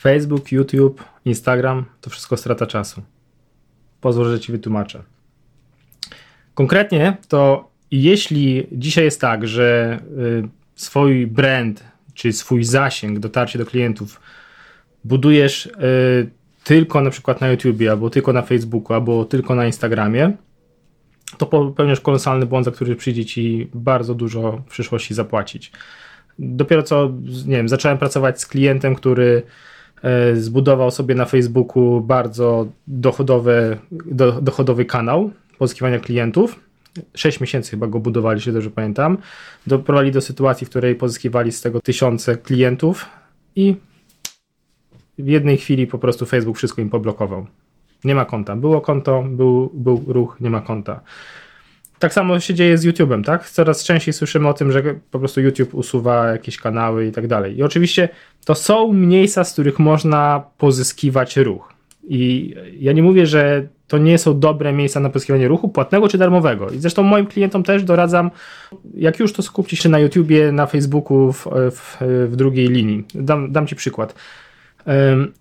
Facebook, YouTube, Instagram to wszystko strata czasu. Pozwól, że ci wytłumaczę. Konkretnie to jeśli dzisiaj jest tak, że y, swój brand czy swój zasięg, dotarcie do klientów budujesz y, tylko na przykład na YouTubie, albo tylko na Facebooku, albo tylko na Instagramie, to popełniasz kolosalny błąd, za który przyjdzie ci bardzo dużo w przyszłości zapłacić. Dopiero co, nie wiem, zacząłem pracować z klientem, który zbudował sobie na Facebooku bardzo dochodowy, do, dochodowy kanał pozyskiwania klientów. 6 miesięcy chyba go budowali, się dobrze pamiętam. Doprowadzili do sytuacji, w której pozyskiwali z tego tysiące klientów i w jednej chwili po prostu Facebook wszystko im poblokował. Nie ma konta. Było konto, był, był ruch, nie ma konta. Tak samo się dzieje z YouTube'em, tak? Coraz częściej słyszymy o tym, że po prostu YouTube usuwa jakieś kanały i tak dalej. I oczywiście to są miejsca, z których można pozyskiwać ruch. I ja nie mówię, że to nie są dobre miejsca na pozyskiwanie ruchu, płatnego czy darmowego. I zresztą moim klientom też doradzam, jak już to skupcie się na YouTubie, na Facebooku w, w, w drugiej linii. Dam, dam Ci przykład.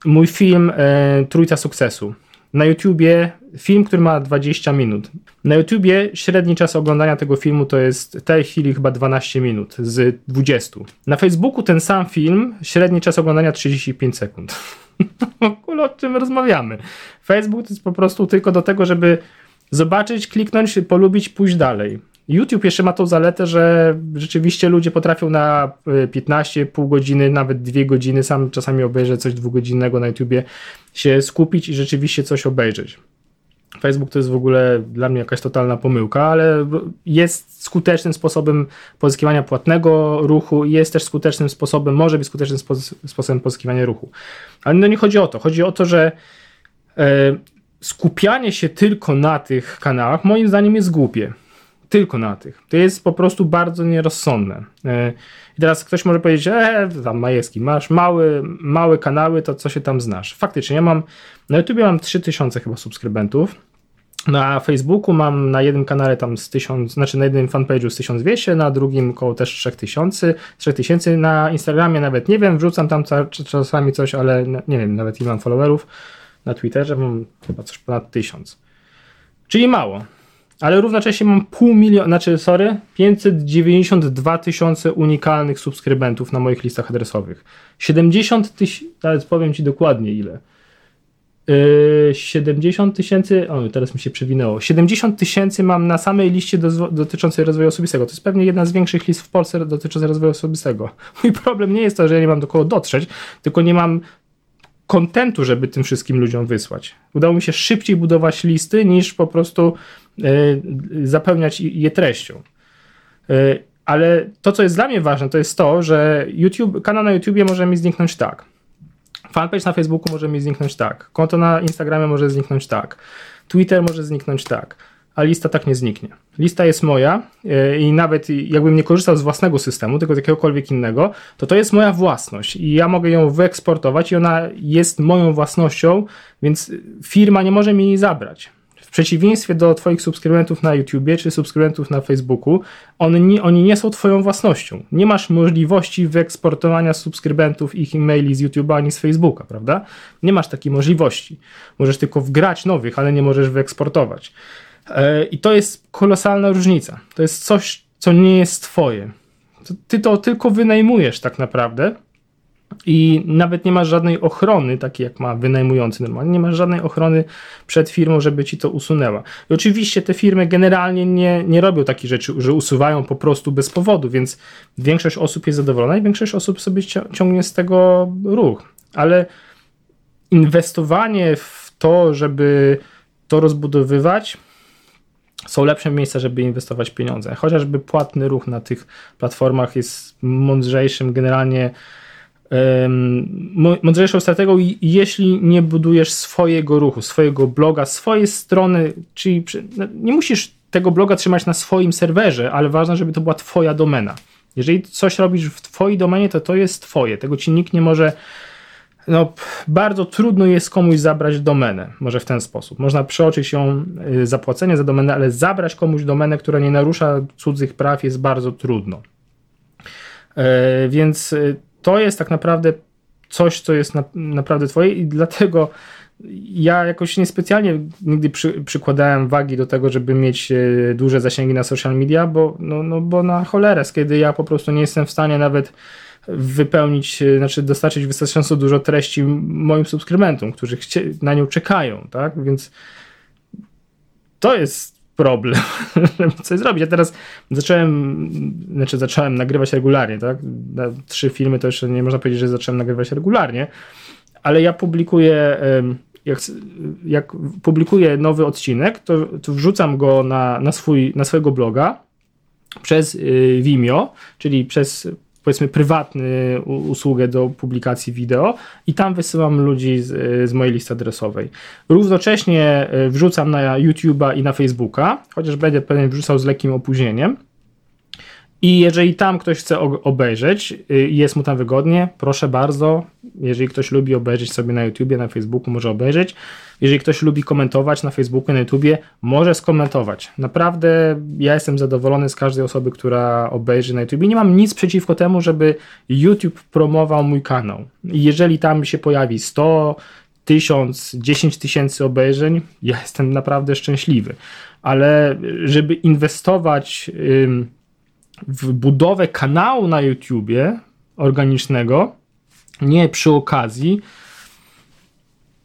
Mój film e, Trójca Sukcesu na YouTubie film, który ma 20 minut. Na YouTubie średni czas oglądania tego filmu to jest w tej chwili chyba 12 minut z 20. Na Facebooku ten sam film, średni czas oglądania 35 sekund. ogóle o czym rozmawiamy. Facebook to jest po prostu tylko do tego, żeby zobaczyć, kliknąć, polubić, pójść dalej. YouTube jeszcze ma tą zaletę, że rzeczywiście ludzie potrafią na 15, pół godziny, nawet dwie godziny, sam czasami obejrzę coś dwugodzinnego na YouTubie, się skupić i rzeczywiście coś obejrzeć. Facebook to jest w ogóle dla mnie jakaś totalna pomyłka, ale jest skutecznym sposobem pozyskiwania płatnego ruchu i jest też skutecznym sposobem, może być skutecznym sposobem pozyskiwania ruchu. Ale no nie chodzi o to. Chodzi o to, że e, skupianie się tylko na tych kanałach moim zdaniem jest głupie tylko na tych. To jest po prostu bardzo nierozsądne. E, I teraz ktoś może powiedzieć, e, tam Majewski, masz mały, małe kanały, to co się tam znasz? Faktycznie, ja mam, na YouTube mam 3000 chyba subskrybentów, na Facebooku mam na jednym kanale tam z 1000, znaczy na jednym fanpage'u z 1200, na drugim około też 3000, 3000, na Instagramie nawet nie wiem, wrzucam tam czasami coś, ale nie wiem nawet ile mam followerów, na Twitterze mam chyba coś ponad 1000. Czyli mało ale równocześnie mam pół miliona, znaczy, sorry, 592 tysiące unikalnych subskrybentów na moich listach adresowych. 70 tysięcy, nawet powiem Ci dokładnie ile. Yy, 70 tysięcy, o teraz mi się przewinęło, 70 tysięcy mam na samej liście do, dotyczącej rozwoju osobistego. To jest pewnie jedna z większych list w Polsce dotyczących rozwoju osobistego. Mój problem nie jest to, że ja nie mam do kogo dotrzeć, tylko nie mam kontentu, żeby tym wszystkim ludziom wysłać. Udało mi się szybciej budować listy niż po prostu zapełniać je treścią. Y, ale to, co jest dla mnie ważne, to jest to, że YouTube, kanał na YouTubie może mi zniknąć tak. Fanpage na Facebooku może mi zniknąć tak. Konto na Instagramie może zniknąć tak. Twitter może zniknąć tak a lista tak nie zniknie. Lista jest moja e, i nawet jakbym nie korzystał z własnego systemu, tylko z jakiegokolwiek innego, to to jest moja własność i ja mogę ją wyeksportować i ona jest moją własnością, więc firma nie może mi jej zabrać. W przeciwieństwie do Twoich subskrybentów na YouTubie czy subskrybentów na Facebooku, oni, oni nie są Twoją własnością. Nie masz możliwości wyeksportowania subskrybentów ich e-maili z YouTube'a ani z Facebooka, prawda? Nie masz takiej możliwości. Możesz tylko wgrać nowych, ale nie możesz wyeksportować. E, I to jest kolosalna różnica. To jest coś, co nie jest twoje. Ty to tylko wynajmujesz tak naprawdę i nawet nie masz żadnej ochrony, takiej jak ma wynajmujący normalnie, nie masz żadnej ochrony przed firmą, żeby ci to usunęła. I oczywiście te firmy generalnie nie, nie robią takich rzeczy, że usuwają po prostu bez powodu, więc większość osób jest zadowolona i większość osób sobie ciągnie z tego ruch. Ale inwestowanie w to, żeby to rozbudowywać, są lepsze miejsca, żeby inwestować pieniądze. Chociażby płatny ruch na tych platformach jest mądrzejszym generalnie mądrzejszą strategią, jeśli nie budujesz swojego ruchu, swojego bloga, swojej strony, czyli no, nie musisz tego bloga trzymać na swoim serwerze, ale ważne, żeby to była twoja domena. Jeżeli coś robisz w twojej domenie, to to jest twoje. Tego ci nikt nie może no, bardzo trudno jest komuś zabrać domenę, może w ten sposób. Można przeoczyć ją y, zapłacenie za domenę, ale zabrać komuś domenę, która nie narusza cudzych praw jest bardzo trudno. E, więc y, to jest tak naprawdę coś, co jest na, naprawdę twoje i dlatego ja jakoś niespecjalnie nigdy przy, przykładałem wagi do tego, żeby mieć e, duże zasięgi na social media, bo, no, no, bo na cholerę, kiedy ja po prostu nie jestem w stanie nawet wypełnić, e, znaczy dostarczyć wystarczająco dużo treści moim subskrybentom, którzy na nią czekają, tak? Więc to jest problem, żeby coś zrobić. Ja teraz zacząłem, znaczy zacząłem nagrywać regularnie, tak? Na trzy filmy to jeszcze nie można powiedzieć, że zacząłem nagrywać regularnie, ale ja publikuję jak, jak publikuję nowy odcinek, to, to wrzucam go na, na, swój, na swojego bloga przez y, Vimeo, czyli przez powiedzmy prywatny usługę do publikacji wideo i tam wysyłam ludzi z, z mojej listy adresowej. Równocześnie y, wrzucam na YouTube'a i na Facebooka, chociaż będę pewnie wrzucał z lekkim opóźnieniem. I jeżeli tam ktoś chce obejrzeć y, i jest mu tam wygodnie, proszę bardzo. Jeżeli ktoś lubi obejrzeć sobie na YouTubie, na Facebooku, może obejrzeć. Jeżeli ktoś lubi komentować na Facebooku, na YouTubie, może skomentować. Naprawdę ja jestem zadowolony z każdej osoby, która obejrzy na YouTubie. Nie mam nic przeciwko temu, żeby YouTube promował mój kanał. Jeżeli tam się pojawi 100, 1000, 10 tysięcy obejrzeń, ja jestem naprawdę szczęśliwy. Ale żeby inwestować w budowę kanału na YouTubie organicznego, nie przy okazji,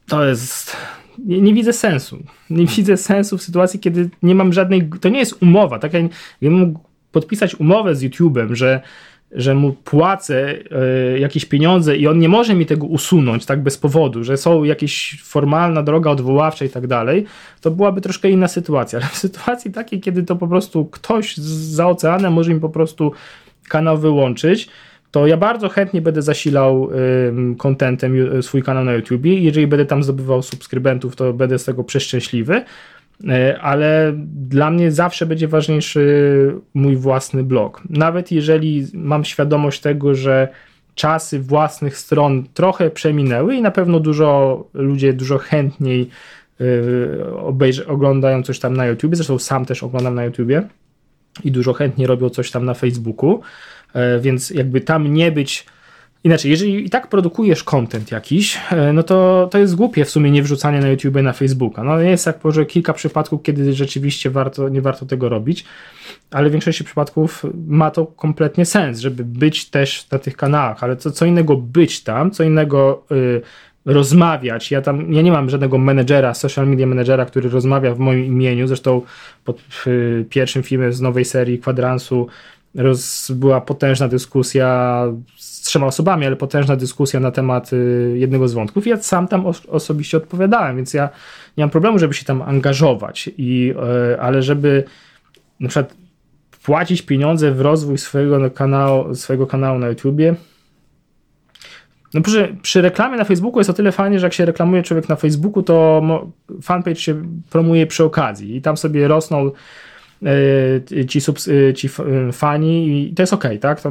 to jest. Nie, nie, widzę sensu. Nie widzę sensu w sytuacji, kiedy nie mam żadnej. To nie jest umowa. Tak jak ja mógł podpisać umowę z YouTube'em, że że mu płacę y, jakieś pieniądze i on nie może mi tego usunąć tak bez powodu, że są jakieś formalna droga odwoławcza i tak dalej, to byłaby troszkę inna sytuacja. Ale w sytuacji takiej, kiedy to po prostu ktoś za oceanem może mi po prostu kanał wyłączyć, to ja bardzo chętnie będę zasilał kontentem swój kanał na YouTube. Jeżeli będę tam zdobywał subskrybentów, to będę z tego przeszczęśliwy. E, ale dla mnie zawsze będzie ważniejszy mój własny blog. Nawet jeżeli mam świadomość tego, że czasy własnych stron trochę przeminęły i na pewno dużo ludzie dużo chętniej e, oglądają coś tam na YouTube. Zresztą sam też oglądam na YouTubie i dużo chętniej robią coś tam na Facebooku, e, więc jakby tam nie być Inaczej, jeżeli i tak produkujesz content jakiś, e, no to, to jest głupie w sumie nie wrzucanie na YouTube, na Facebooka. No jest jak może kilka przypadków, kiedy rzeczywiście warto, nie warto tego robić, ale w większości przypadków ma to kompletnie sens, żeby być też na tych kanałach, ale co, co innego być tam, co innego y, rozmawiać. Ja tam, ja nie mam żadnego menedżera, social media menedżera, który rozmawia w moim imieniu, zresztą pod y, pierwszym filmem z nowej serii Kwadransu roz, była potężna dyskusja z trzema osobami, ale potężna dyskusja na temat y, jednego z wątków. Ja sam tam osobiście odpowiadałem, więc ja nie mam problemu, żeby się tam angażować, i, y, ale żeby na przykład płacić pieniądze w rozwój swojego kanału, swojego kanału na YouTubie. No przy, przy reklamie na Facebooku jest o tyle fajnie, że jak się reklamuje człowiek na Facebooku, to fanpage się promuje przy okazji i tam sobie rosną E, ci, subs, e, ci e, fani i to jest ok, tak? To,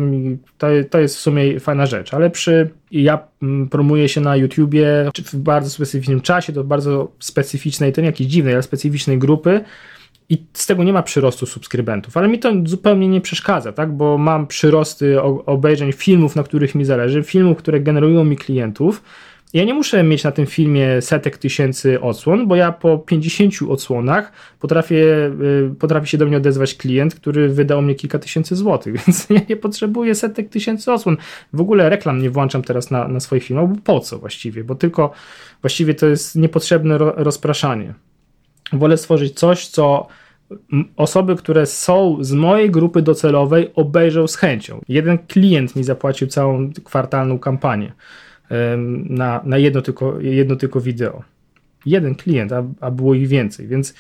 to, to jest w sumie fajna rzecz, ale przy ja mm, promuję się na YouTubie w bardzo specyficznym czasie, do bardzo specyficznej, to nie jakiejś dziwnej, ale specyficznej grupy, i z tego nie ma przyrostu subskrybentów, ale mi to zupełnie nie przeszkadza, tak? bo mam przyrosty obejrzeń filmów, na których mi zależy, filmów, które generują mi klientów, ja nie muszę mieć na tym filmie setek tysięcy odsłon, bo ja po 50 odsłonach potrafię, y, potrafi się do mnie odezwać klient, który wydał mnie kilka tysięcy złotych, więc ja nie potrzebuję setek tysięcy odsłon. W ogóle reklam nie włączam teraz na, na swoich filmach, bo po co właściwie? Bo tylko właściwie to jest niepotrzebne rozpraszanie. Wolę stworzyć coś, co osoby, które są z mojej grupy docelowej obejrzą z chęcią. Jeden klient mi zapłacił całą kwartalną kampanię na, na jedno, tylko, jedno tylko wideo. Jeden klient, a, a było ich więcej, więc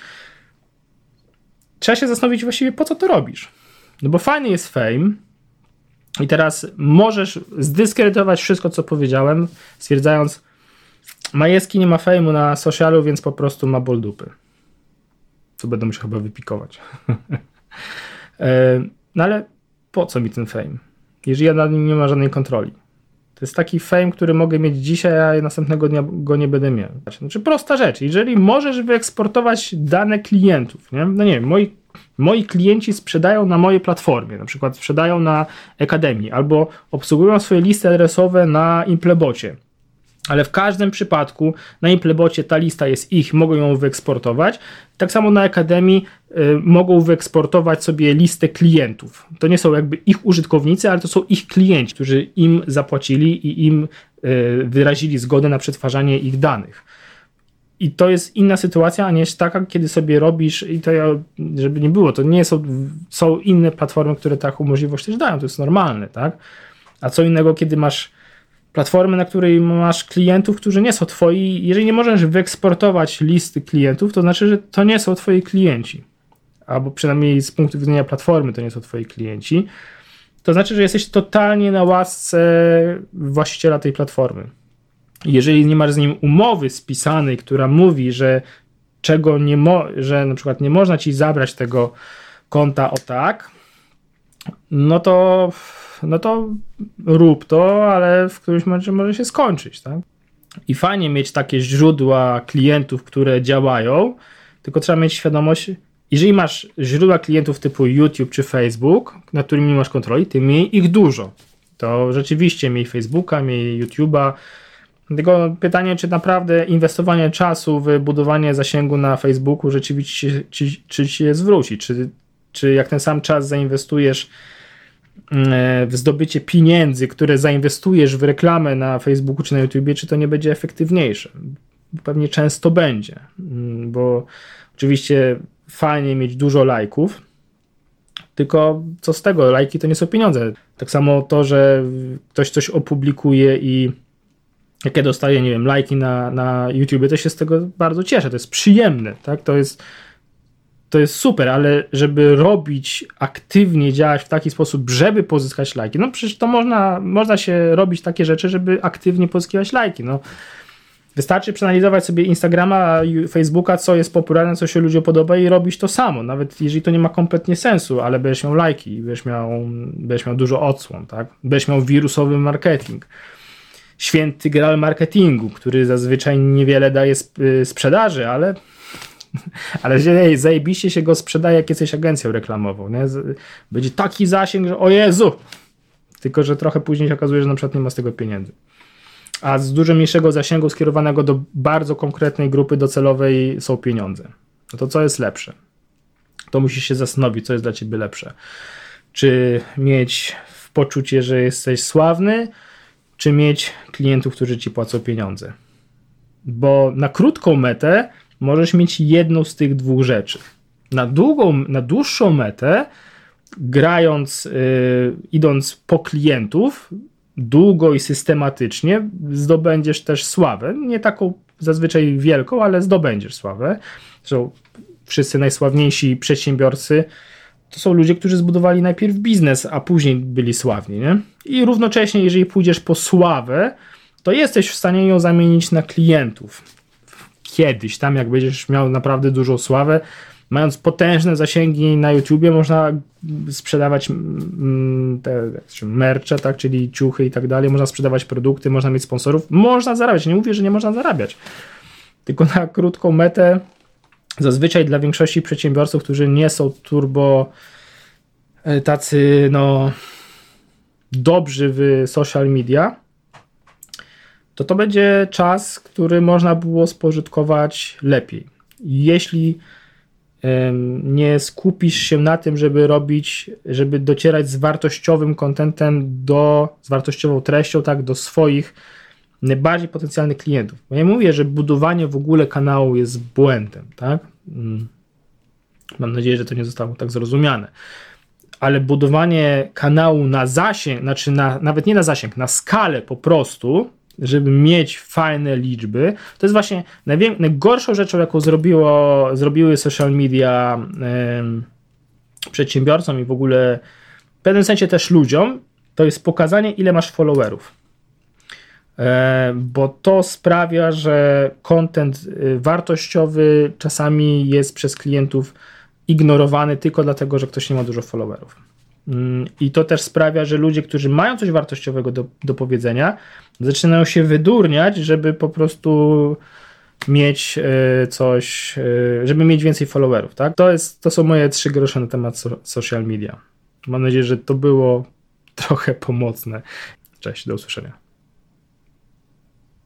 trzeba się zastanowić właściwie po co to robisz. No bo fajny jest fame i teraz możesz zdyskredytować wszystko, co powiedziałem, stwierdzając Majewski nie ma fejmu na socialu, więc po prostu ma ból dupy. Co będę musiał chyba wypikować. no ale po co mi ten fame? Jeżeli ja nad nim nie ma żadnej kontroli. To jest taki fame, który mogę mieć dzisiaj, a następnego dnia go nie będę miał. Znaczy prosta rzecz, jeżeli możesz wyeksportować dane klientów, nie? no nie wiem, moi moi klienci sprzedają na mojej platformie, na przykład sprzedają na Akademii albo obsługują swoje listy adresowe na Implebocie. Ale w każdym przypadku na Implebocie ta lista jest ich, mogą ją wyeksportować. Tak samo na Akademii y, mogą wyeksportować sobie listę klientów. To nie są jakby ich użytkownicy, ale to są ich klienci, którzy im zapłacili i im y, wyrazili zgodę na przetwarzanie ich danych. I to jest inna sytuacja, a nie taka, kiedy sobie robisz, i to ja, żeby nie było, to nie są, są inne platformy, które taką możliwość też dają, to jest normalne, tak? A co innego, kiedy masz platformę, na której masz klientów, którzy nie są twoi, jeżeli nie możesz wyeksportować listy klientów, to znaczy, że to nie są twoi klienci. Albo przynajmniej z punktu widzenia platformy to nie są twoi klienci. To znaczy, że jesteś totalnie na łasce właściciela tej platformy jeżeli nie masz z nim umowy spisanej, która mówi, że czego nie mo- że na przykład nie można ci zabrać tego konta o tak, no to, no to rób to, ale w którymś momencie może się skończyć, tak? I fajnie mieć takie źródła klientów, które działają, tylko trzeba mieć świadomość, jeżeli masz źródła klientów typu YouTube czy Facebook, nad którymi nie masz kontroli, ty miej ich dużo. To rzeczywiście miej Facebooka, miej YouTube'a, tylko pytanie, czy naprawdę inwestowanie czasu w budowanie zasięgu na Facebooku rzeczywiście czy, czy się zwróci? Czy, czy jak ten sam czas zainwestujesz zdobycie pieniędzy, które zainwestujesz w reklamę na Facebooku czy na YouTubie, czy to nie będzie efektywniejsze? Pewnie często będzie, mm, bo oczywiście fajnie mieć dużo lajków, tylko co z tego? Lajki to nie są pieniądze. Tak samo to, że ktoś coś opublikuje i jak ja dostaję, nie wiem, lajki na, na YouTube, to się z tego bardzo cieszę. To jest przyjemne, tak? To jest, to jest super, ale żeby robić, aktywnie działać w taki sposób, żeby pozyskać lajki, no przecież to można, można się robić takie rzeczy, żeby aktywnie pozyskiwać lajki, no. Wystarczy przeanalizować sobie Instagrama, Facebooka, co jest popularne, co się ludziom podoba i robić to samo, nawet jeżeli to nie ma kompletnie sensu, ale będziesz miał lajki, będziesz miał, będziesz miał dużo odsłon, tak? Będziesz miał wirusowy marketing święty graal marketingu, który zazwyczaj niewiele daje y, sprzedaży, ale ale zajebiście się go sprzedaje, jak jesteś agencją reklamową. Nie? Będzie taki zasięg, że o Jezu! Tylko, że trochę później się okazuje, że na przykład nie ma z tego pieniędzy. A z dużo mniejszego zasięgu skierowanego do bardzo konkretnej grupy docelowej są pieniądze. No to co jest lepsze? To musisz się zastanowić, co jest dla ciebie lepsze. Czy mieć poczucie, że jesteś sławny, czy mieć klientów, którzy ci płacą pieniądze. Bo na krótką metę możesz mieć jedną z tych dwóch rzeczy. Na, długą, na dłuższą metę, grając, yy, idąc po klientów, długo i systematycznie zdobędziesz też sławę. Nie taką zazwyczaj wielką, ale zdobędziesz sławę. Zresztą wszyscy najsławniejsi przedsiębiorcy to są ludzie, którzy zbudowali najpierw biznes, a później byli sławni. Nie? I równocześnie, jeżeli pójdziesz po sławę, to jesteś w stanie ją zamienić na klientów. Kiedyś, tam jak będziesz miał naprawdę dużą sławę, mając potężne zasięgi na YouTubie, można sprzedawać mm, te mercze, tak, czyli ciuchy i tak dalej, można sprzedawać produkty, można mieć sponsorów, można zarabiać. Nie mówię, że nie można zarabiać. Tylko na krótką metę zazwyczaj dla większości przedsiębiorców, którzy nie są turbo e, tacy no dobrzy w social media, to to będzie czas, który można było spożytkować lepiej. Jeśli nie skupisz się na tym, żeby robić, żeby docierać z wartościowym kontentem do, z wartościową treścią, tak, do swoich najbardziej potencjalnych klientów. Bo ja mówię, że budowanie w ogóle kanału jest błędem, tak? Mm. Mam nadzieję, że to nie zostało tak zrozumiane. Ale budowanie kanału na zasięg, znaczy na, nawet nie na zasięg, na skalę po prostu, żeby mieć fajne liczby, to jest właśnie najgorszą rzeczą, jaką zrobiło, zrobiły social media przedsiębiorcom i w ogóle w pewnym sensie też ludziom, to jest pokazanie, ile masz followerów. E, bo to sprawia, że content y, wartościowy czasami jest przez klientów ignorowany tylko dlatego, że ktoś nie ma dużo followerów. Mm, I to też sprawia, że ludzie, którzy mają coś wartościowego do, do powiedzenia, zaczynają się wydurniać, żeby po prostu mieć e, coś, e, żeby mieć więcej followerów, tak? To, jest, to są moje trzy grosze na temat so, social media. Mam nadzieję, że to było trochę pomocne. Cześć, do usłyszenia.